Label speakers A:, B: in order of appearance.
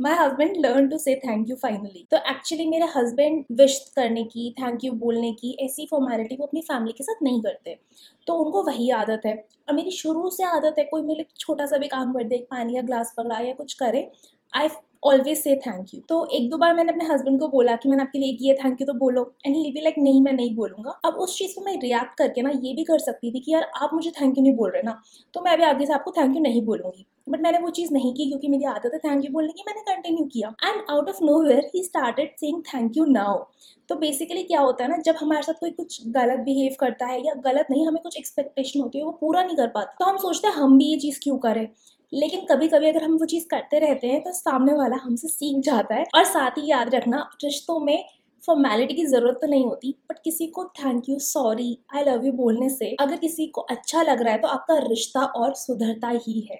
A: My husband learn to say thank you finally तो actually मेरे husband wish करने की थैंक यू बोलने की, ऐसी फॉर्मेलिटी वो अपनी फैमिली के साथ नहीं करते। तो उनको वही आदत है। और मेरी शुरू से आदत है, कोई मेरे छोटा सा भी काम कर दे, एक पानी या ग्लास पकड़ा या कुछ करे I always say thank you तो एक दो बार मैंने अपने हस्बैंड को बोला कि मैंने आपके लिए किया थैंक यू तो बोलो एंड ही लाइक नहीं, मैं नहीं बोलूँगा। अब उस चीज़ को मैं रिएक्ट करके ना ये भी कर सकती थी कि यार, आप मुझे थैंक यू नहीं बोल रहे ना तो मैं अभी आगे से आपको थैंक यू नहीं बोलूँगी। बट मैंने वो चीज़ नहीं की क्योंकि मेरी आदत है थैंक यू बोलने की, मैंने कंटिन्यू किया। And out of nowhere he started saying thank you now तो बेसिकली क्या होता है ना, जब हमारे साथ कोई कुछ गलत बिहेव करता है या गलत नहीं, हमें कुछ एक्सपेक्टेशन होती है, वो पूरा नहीं कर पाता। तो हम सोचते हैं, हम भी ये चीज़ क्यों करें? लेकिन कभी कभी अगर हम वो चीज़ करते रहते हैं तो सामने वाला हमसे सीख जाता है। और साथ ही याद रखना, रिश्तों में फॉर्मेलिटी की ज़रूरत तो नहीं होती बट किसी को thank you sorry I love you बोलने से अगर किसी को अच्छा लग रहा है तो आपका रिश्ता और सुधरता ही है।